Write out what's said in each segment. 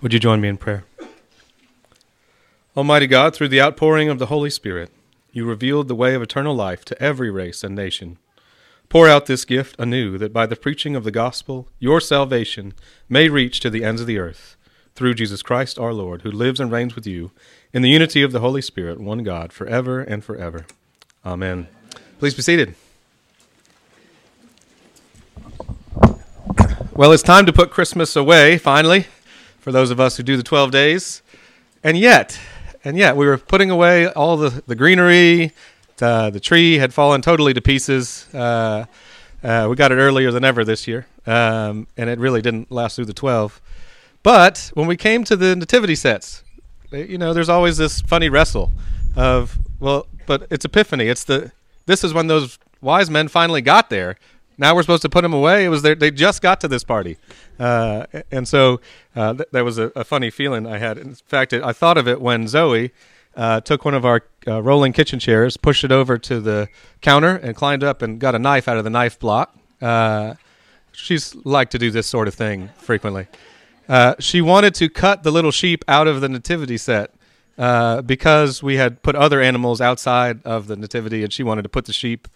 Would you join me in prayer? Almighty God, through the outpouring of the Holy Spirit, you revealed the way of eternal life to every race and nation. Pour out this gift anew, that by the preaching of the gospel, your salvation may reach to the ends of the earth, through Jesus Christ our Lord, who lives and reigns with you in the unity of the Holy Spirit, one God, forever and forever. Amen. Please be seated. Well, it's time to put Christmas away, finally, for those of us who do the 12 days. And yet, and yet, we were putting away all the, the greenery. The, the tree had fallen totally to pieces. Uh, uh, we got it earlier than ever this year, um, and it really didn't last through the 12. But when we came to the nativity sets, you know, there's always this funny wrestle of, well, but it's Epiphany. It's the this is when those wise men finally got there. Now we're supposed to put them away. It was their, they just got to this party, uh, and so uh, th- that was a, a, funny feeling I had. In fact, it, I thought of it when Zoe uh, took one of our uh, rolling kitchen chairs, pushed it over to the counter, and climbed up and got a knife out of the knife block. Uh, she's liked to do this sort of thing frequently. Uh, she wanted to cut the little sheep out of the nativity set because we had put other animals outside of the nativity, and she wanted to put the sheep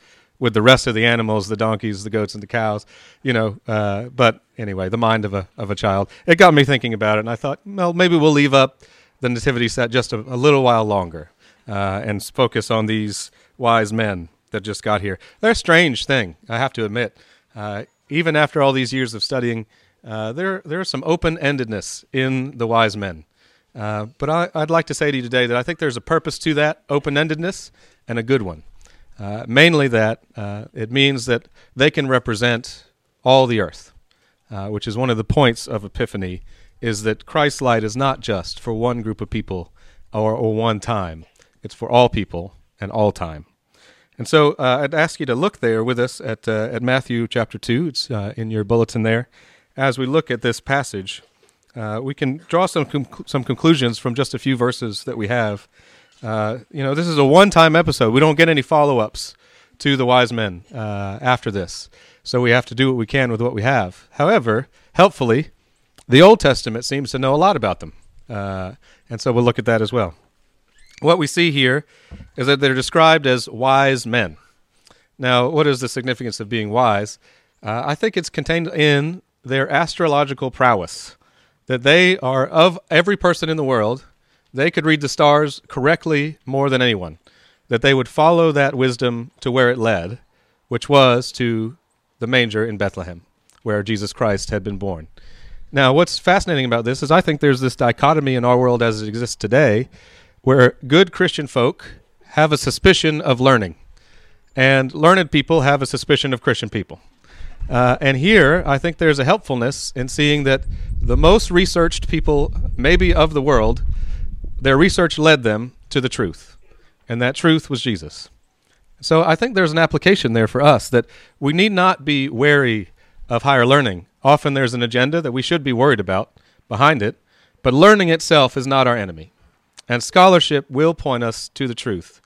with the rest of the animals, the donkeys, the goats, and the cows. You know, uh, but anyway, the mind of a of a child. It got me thinking about it, and I thought, well, maybe we'll leave up the nativity set just a, a little while longer uh, and focus on these wise men that just got here. They're a strange thing, I have to admit. Uh, even after all these years of studying uh, there there's some open endedness in the wise men. Uh, but I, would like to say to you today that I think there's a purpose to that open endedness and a good one. Uh, mainly that uh, it means that they can represent all the earth, uh, which is one of the points of Epiphany, is that Christ's light is not just for one group of people or, or one time, it's for all people and all time. And so uh, I'd ask you to look there with us at, at Matthew chapter 2. It's in your bulletin there as we look at this passage, uh, we can draw some some conclusions from just a few verses that we have. Uh, you know, this is a one-time episode. We don't get any follow-ups to the wise men uh, after this, so we have to do what we can with what we have. However, helpfully, the Old Testament seems to know a lot about them, uh, and so we'll look at that as well. What we see here is that they're described as wise men. Now, what is the significance of being wise? Uh, I think it's contained in their astrological prowess, that they are of every person in the world, they could read the stars correctly more than anyone, that they would follow that wisdom to where it led, which was to the manger in Bethlehem, where Jesus Christ had been born. Now, what's fascinating about this is I think there's this dichotomy in our world as it exists today, where good Christian folk have a suspicion of learning, and learned people have a suspicion of Christian people. Uh, and here, I think there's a helpfulness in seeing that the most researched people, maybe of the world, their research led them to the truth. And that truth was Jesus. So I think there's an application there for us that we need not be wary of higher learning. Often there's an agenda that we should be worried about behind it, but learning itself is not our enemy. And scholarship will point us to the truth.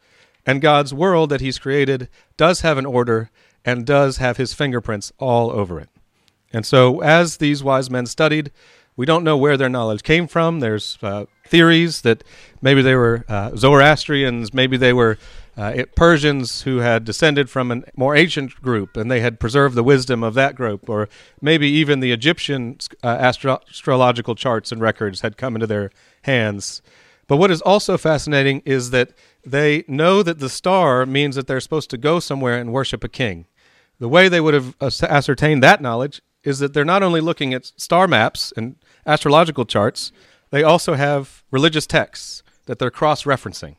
And God's world that He's created does have an order and does have his fingerprints all over it. And so, as these wise men studied, we don't know where their knowledge came from. There's uh, theories that maybe they were uh, Zoroastrians, maybe they were uh, Persians who had descended from a more ancient group and they had preserved the wisdom of that group, or maybe even the Egyptian uh, astro- astrological charts and records had come into their hands. But what is also fascinating is that they know that the star means that they're supposed to go somewhere and worship a king. The way they would have ascertained that knowledge is that they're not only looking at star maps and astrological charts, they also have religious texts that they're cross referencing.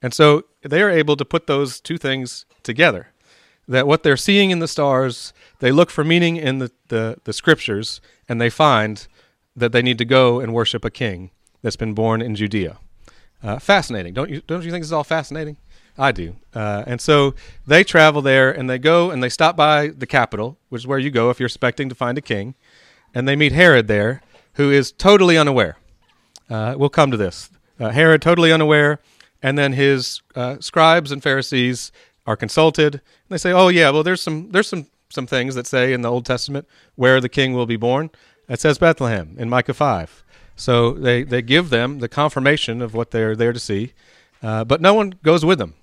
And so they are able to put those two things together. That what they're seeing in the stars, they look for meaning in the, the, the scriptures, and they find that they need to go and worship a king that's been born in Judea. Uh, fascinating, don't you? Don't you think this is all fascinating? I do. Uh, and so they travel there and they go and they stop by the capital, which is where you go if you're expecting to find a king. And they meet Herod there, who is totally unaware. Uh, we'll come to this. Uh, Herod, totally unaware. And then his uh, scribes and Pharisees are consulted. And they say, oh, yeah, well, there's some, there's some, some things that say in the Old Testament where the king will be born. It says Bethlehem in Micah 5. So they, they give them the confirmation of what they're there to see, uh, but no one goes with them.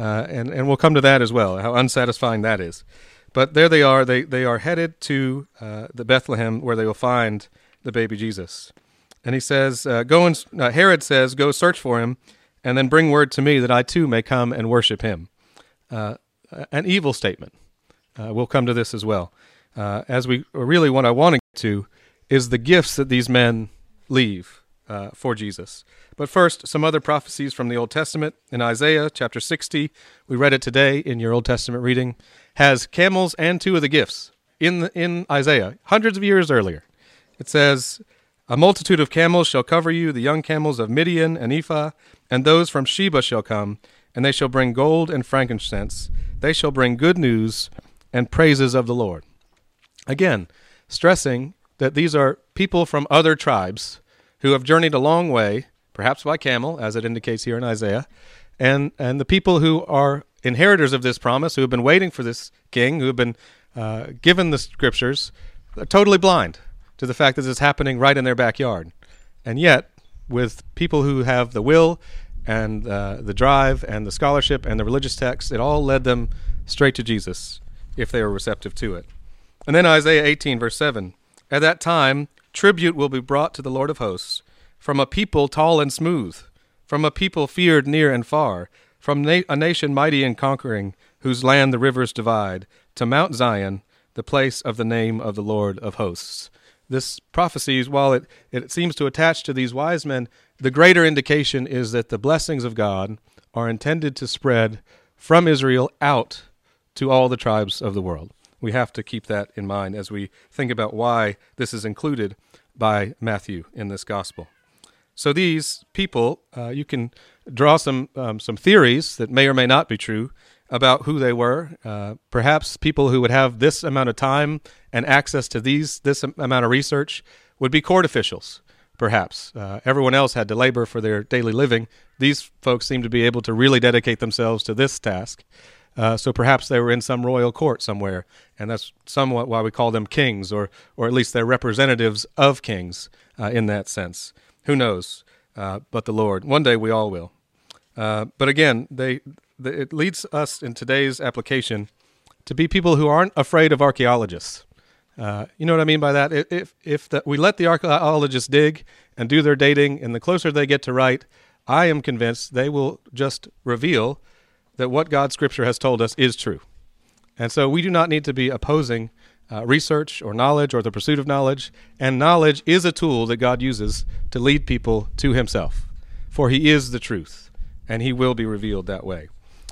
Uh, and, and we'll come to that as well, how unsatisfying that is. But there they are. They, they are headed to uh, the Bethlehem where they will find the baby Jesus. And he says, uh, "Go and uh, Herod says, go search for him, and then bring word to me that I too may come and worship him." Uh, an evil statement. Uh, we'll come to this as well. As we really what I want to get to is the gifts that these men leave uh, for Jesus. But first, some other prophecies from the Old Testament. In Isaiah chapter 60, we read it today in your Old Testament reading, has camels and two of the gifts in the, in Isaiah, hundreds of years earlier. It says, "A multitude of camels shall cover you; the young camels of Midian and Ephah, and those from Sheba shall come, and they shall bring gold and frankincense. They shall bring good news and praises of the Lord." Again, stressing that these are people from other tribes who have journeyed a long way, perhaps by camel, as it indicates here in Isaiah, and and the people who are inheritors of this promise, who have been waiting for this king, who have been uh, given the scriptures, are totally blind to the fact that this is happening right in their backyard, and yet with people who have the will and uh, the drive and the scholarship and the religious texts, it all led them straight to Jesus if they were receptive to it. And then Isaiah 18, verse 7 At that time, tribute will be brought to the Lord of hosts from a people tall and smooth, from a people feared near and far, from na- a nation mighty and conquering, whose land the rivers divide, to Mount Zion, the place of the name of the Lord of hosts. This prophecy, while it, it seems to attach to these wise men, the greater indication is that the blessings of God are intended to spread from Israel out to all the tribes of the world. We have to keep that in mind as we think about why this is included by Matthew in this gospel. So these people, uh, you can draw some um, some theories that may or may not be true about who they were. Uh, perhaps people who would have this amount of time and access to these this amount of research would be court officials. Perhaps uh, everyone else had to labor for their daily living. These folks seem to be able to really dedicate themselves to this task. Uh, so perhaps they were in some royal court somewhere, and that's somewhat why we call them kings, or or at least they're representatives of kings uh, in that sense. Who knows? Uh, but the Lord. One day we all will. Uh, but again, they, it leads us in today's application to be people who aren't afraid of archaeologists. Uh, you know what I mean by that? If if the, we let the archaeologists dig and do their dating, and the closer they get to right, I am convinced they will just reveal that what God's Scripture has told us is true. And so we do not need to be opposing uh, research or knowledge or the pursuit of knowledge. And knowledge is a tool that God uses to lead people to Himself. For He is the truth, and He will be revealed that way.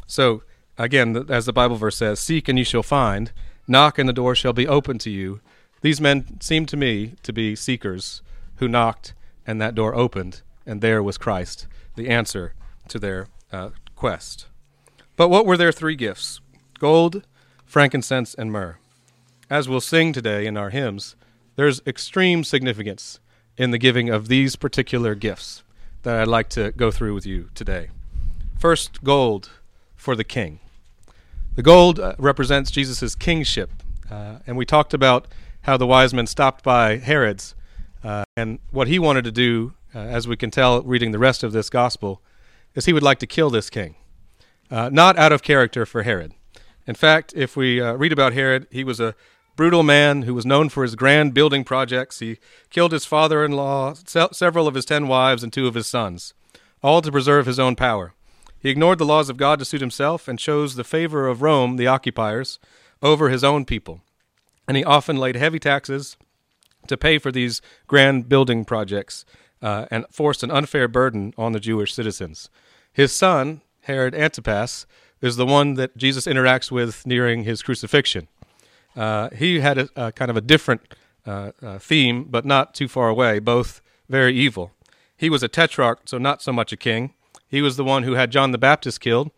So, again, as the Bible verse says, Seek and you shall find, knock and the door shall be open to you. These men seem to me to be seekers who knocked and that door opened, and there was Christ, the answer to their uh, quest. But what were their three gifts? Gold, frankincense, and myrrh. As we'll sing today in our hymns, there's extreme significance in the giving of these particular gifts that I'd like to go through with you today. First, gold for the king. The gold uh, represents Jesus' kingship. Uh, and we talked about how the wise men stopped by Herod's uh, and what he wanted to do, uh, as we can tell reading the rest of this gospel, is he would like to kill this king uh, not out of character for Herod. In fact, if we uh, read about Herod, he was a brutal man who was known for his grand building projects. He killed his father in law, se- several of his ten wives, and two of his sons, all to preserve his own power. He ignored the laws of God to suit himself and chose the favor of Rome, the occupiers, over his own people. And he often laid heavy taxes to pay for these grand building projects uh, and forced an unfair burden on the Jewish citizens. His son, Herod Antipas, is the one that Jesus interacts with nearing his crucifixion. Uh, he had a, a, kind of a different uh, uh, theme, but not too far away, both very evil. He was a tetrarch, so not so much a king. He was the one who had John the Baptist killed,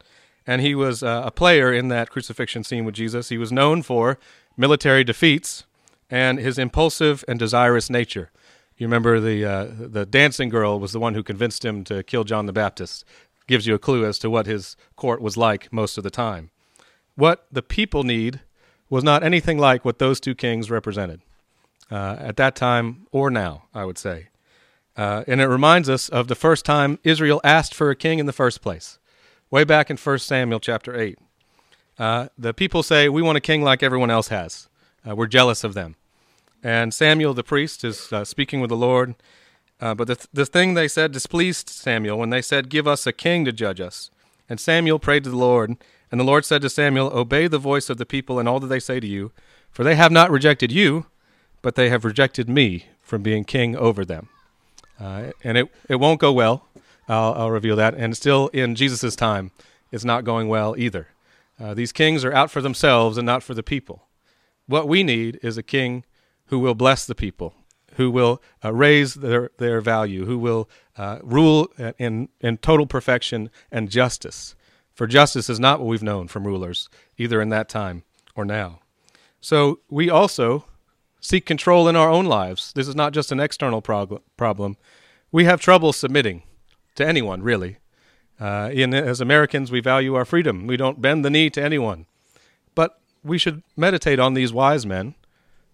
and he was uh, a player in that crucifixion scene with Jesus. He was known for military defeats and his impulsive and desirous nature. You remember the uh, the dancing girl was the one who convinced him to kill John the Baptist gives you a clue as to what his court was like most of the time. What the people need was not anything like what those two kings represented uh, at that time or now, I would say. Uh, and it reminds us of the first time Israel asked for a king in the first place, way back in 1 Samuel chapter 8. Uh, the people say, We want a king like everyone else has. Uh, we're jealous of them. And Samuel the priest is uh, speaking with the Lord. Uh, but the, th- the thing they said displeased Samuel when they said, Give us a king to judge us. And Samuel prayed to the Lord. And the Lord said to Samuel, Obey the voice of the people and all that they say to you, for they have not rejected you, but they have rejected me from being king over them. Uh, and it, it won't go well. I'll, I'll reveal that. And still, in Jesus' time, it's not going well either. Uh, these kings are out for themselves and not for the people. What we need is a king who will bless the people, who will uh, raise their, their value, who will uh, rule in, in total perfection and justice. For justice is not what we've known from rulers, either in that time or now. So we also seek control in our own lives. This is not just an external prog- problem. We have trouble submitting to anyone, really. Uh, in, as Americans, we value our freedom. We don't bend the knee to anyone. But we should meditate on these wise men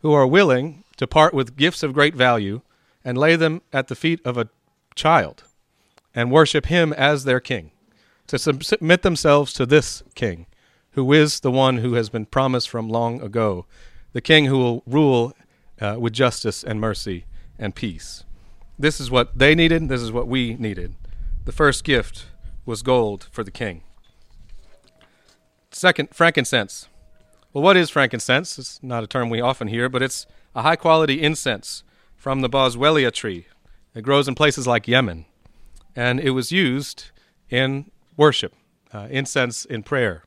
who are willing to part with gifts of great value and lay them at the feet of a child and worship him as their king, to submit themselves to this king, who is the one who has been promised from long ago, the king who will rule uh, with justice and mercy and peace. This is what they needed, this is what we needed. The first gift was gold for the king. Second, frankincense. Well, what is frankincense? It's not a term we often hear, but it's a high quality incense from the boswellia tree. It grows in places like Yemen. And it was used in worship, uh, incense in prayer.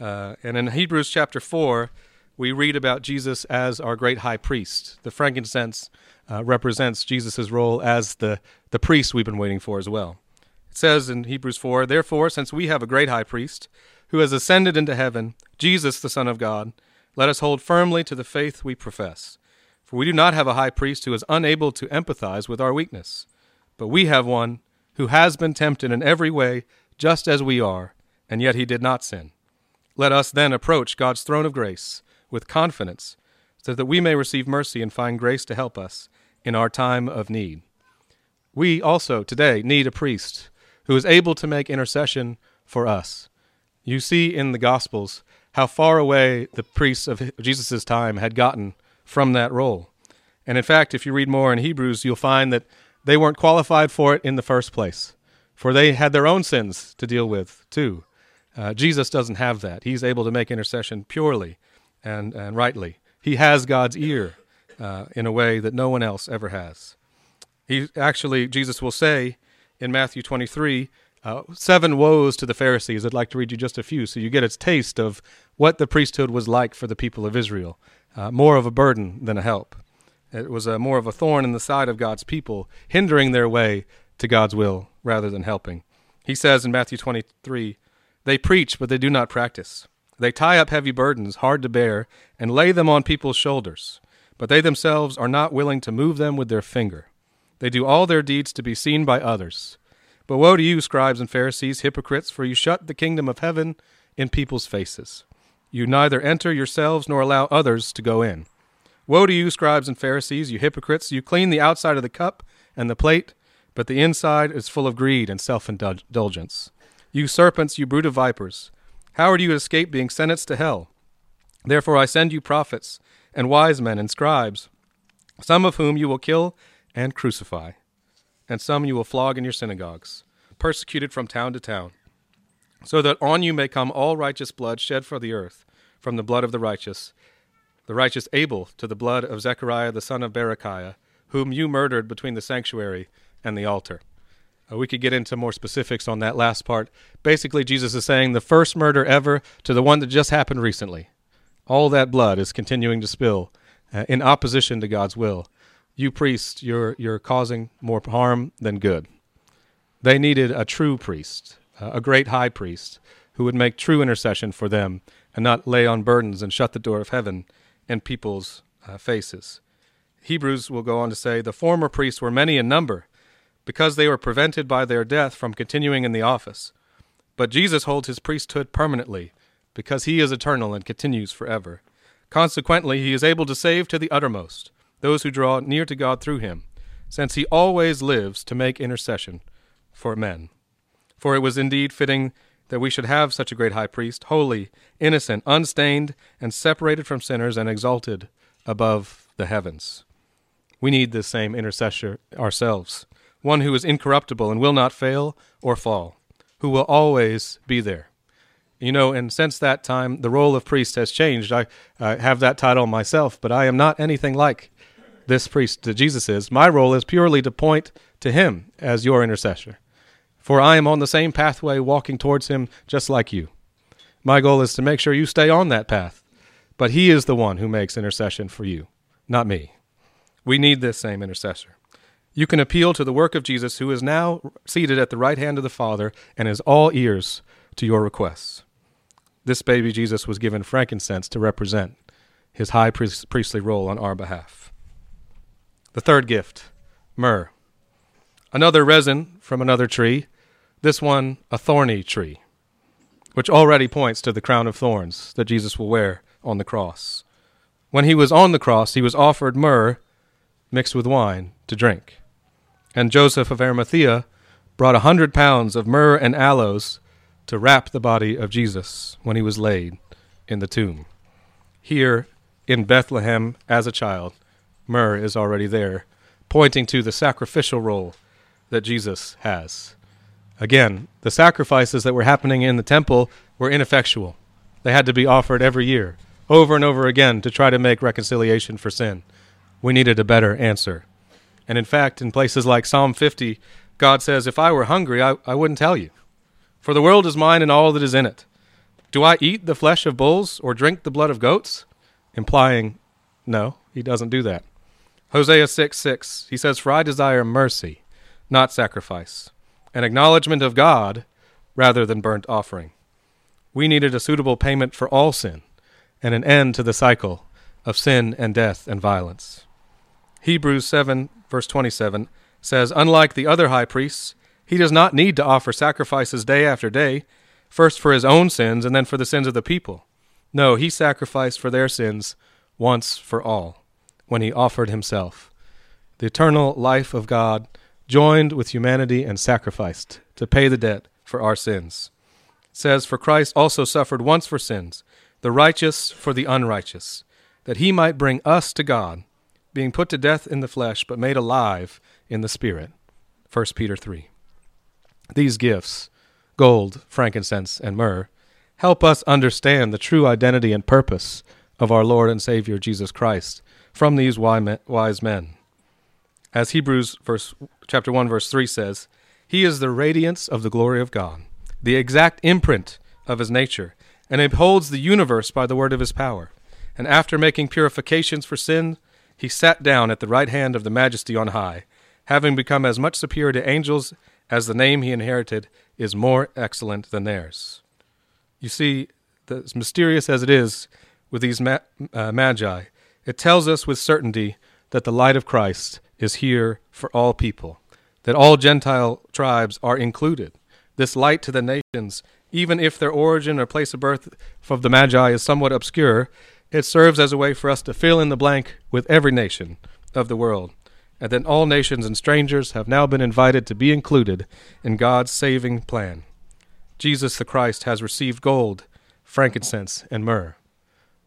Uh, and in Hebrews chapter 4, we read about Jesus as our great high priest. The frankincense uh, represents Jesus' role as the, the priest we've been waiting for as well. It says in Hebrews 4 Therefore, since we have a great high priest who has ascended into heaven, Jesus, the Son of God, let us hold firmly to the faith we profess. For we do not have a high priest who is unable to empathize with our weakness, but we have one who has been tempted in every way, just as we are, and yet he did not sin. Let us then approach God's throne of grace with confidence, so that we may receive mercy and find grace to help us in our time of need. We also today need a priest who is able to make intercession for us. You see in the Gospels how far away the priests of Jesus' time had gotten from that role. And in fact, if you read more in Hebrews, you'll find that they weren't qualified for it in the first place, for they had their own sins to deal with, too. Uh, Jesus doesn't have that. He's able to make intercession purely and, and rightly. He has God's ear uh, in a way that no one else ever has. He actually, Jesus will say in Matthew 23, uh, seven woes to the Pharisees. I'd like to read you just a few so you get a taste of what the priesthood was like for the people of Israel. Uh, more of a burden than a help. It was a, more of a thorn in the side of God's people, hindering their way to God's will rather than helping. He says in Matthew 23 They preach, but they do not practice. They tie up heavy burdens, hard to bear, and lay them on people's shoulders, but they themselves are not willing to move them with their finger. They do all their deeds to be seen by others. But woe to you, scribes and Pharisees, hypocrites, for you shut the kingdom of heaven in people's faces. You neither enter yourselves nor allow others to go in. Woe to you, scribes and Pharisees, you hypocrites! You clean the outside of the cup and the plate, but the inside is full of greed and self indulgence. You serpents, you brood of vipers! How are you to escape being sentenced to hell? Therefore I send you prophets and wise men and scribes, some of whom you will kill and crucify, and some you will flog in your synagogues, persecuted from town to town, so that on you may come all righteous blood shed for the earth, from the blood of the righteous, the righteous Abel to the blood of Zechariah the son of Berechiah, whom you murdered between the sanctuary and the altar. Uh, we could get into more specifics on that last part. Basically, Jesus is saying the first murder ever to the one that just happened recently. All that blood is continuing to spill uh, in opposition to God's will you priests, you're, you're causing more harm than good. They needed a true priest, a great high priest, who would make true intercession for them and not lay on burdens and shut the door of heaven in people's uh, faces. Hebrews will go on to say the former priests were many in number because they were prevented by their death from continuing in the office. But Jesus holds his priesthood permanently because he is eternal and continues forever. Consequently, he is able to save to the uttermost those who draw near to God through him, since he always lives to make intercession for men. For it was indeed fitting that we should have such a great high priest, holy, innocent, unstained, and separated from sinners, and exalted above the heavens. We need this same intercessor ourselves, one who is incorruptible and will not fail or fall, who will always be there. You know, and since that time, the role of priest has changed. I uh, have that title myself, but I am not anything like this priest that Jesus is. My role is purely to point to him as your intercessor, for I am on the same pathway walking towards him just like you. My goal is to make sure you stay on that path, but he is the one who makes intercession for you, not me. We need this same intercessor. You can appeal to the work of Jesus, who is now seated at the right hand of the Father and is all ears to your requests. This baby Jesus was given frankincense to represent his high priestly role on our behalf. The third gift, myrrh. Another resin from another tree, this one a thorny tree, which already points to the crown of thorns that Jesus will wear on the cross. When he was on the cross, he was offered myrrh mixed with wine to drink. And Joseph of Arimathea brought a hundred pounds of myrrh and aloes to wrap the body of Jesus when he was laid in the tomb. Here in Bethlehem as a child, myrrh is already there, pointing to the sacrificial role that Jesus has. Again, the sacrifices that were happening in the temple were ineffectual. They had to be offered every year, over and over again, to try to make reconciliation for sin. We needed a better answer. And in fact, in places like Psalm 50, God says, If I were hungry, I, I wouldn't tell you. For the world is mine and all that is in it. Do I eat the flesh of bulls or drink the blood of goats? Implying, no, he doesn't do that. Hosea 6 6, he says, For I desire mercy, not sacrifice, an acknowledgement of God rather than burnt offering. We needed a suitable payment for all sin and an end to the cycle of sin and death and violence. Hebrews 7, verse 27 says, Unlike the other high priests, he does not need to offer sacrifices day after day, first for his own sins and then for the sins of the people. No, he sacrificed for their sins once for all, when he offered himself. The eternal life of God joined with humanity and sacrificed to pay the debt for our sins. It says, For Christ also suffered once for sins, the righteous for the unrighteous, that he might bring us to God being put to death in the flesh, but made alive in the spirit. 1 Peter 3. These gifts, gold, frankincense, and myrrh, help us understand the true identity and purpose of our Lord and Savior Jesus Christ from these wise men. As Hebrews verse, chapter 1 verse 3 says, he is the radiance of the glory of God, the exact imprint of his nature, and upholds the universe by the word of his power. And after making purifications for sin, he sat down at the right hand of the majesty on high, having become as much superior to angels as the name he inherited is more excellent than theirs. You see, as mysterious as it is with these ma- uh, magi, it tells us with certainty that the light of Christ is here for all people, that all Gentile tribes are included. This light to the nations, even if their origin or place of birth of the Magi is somewhat obscure, it serves as a way for us to fill in the blank with every nation of the world, and that all nations and strangers have now been invited to be included in God's saving plan. Jesus the Christ has received gold, frankincense, and myrrh.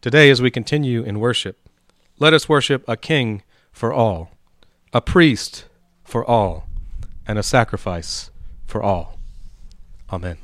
Today, as we continue in worship, let us worship a king for all, a priest for all, and a sacrifice for all. Amen.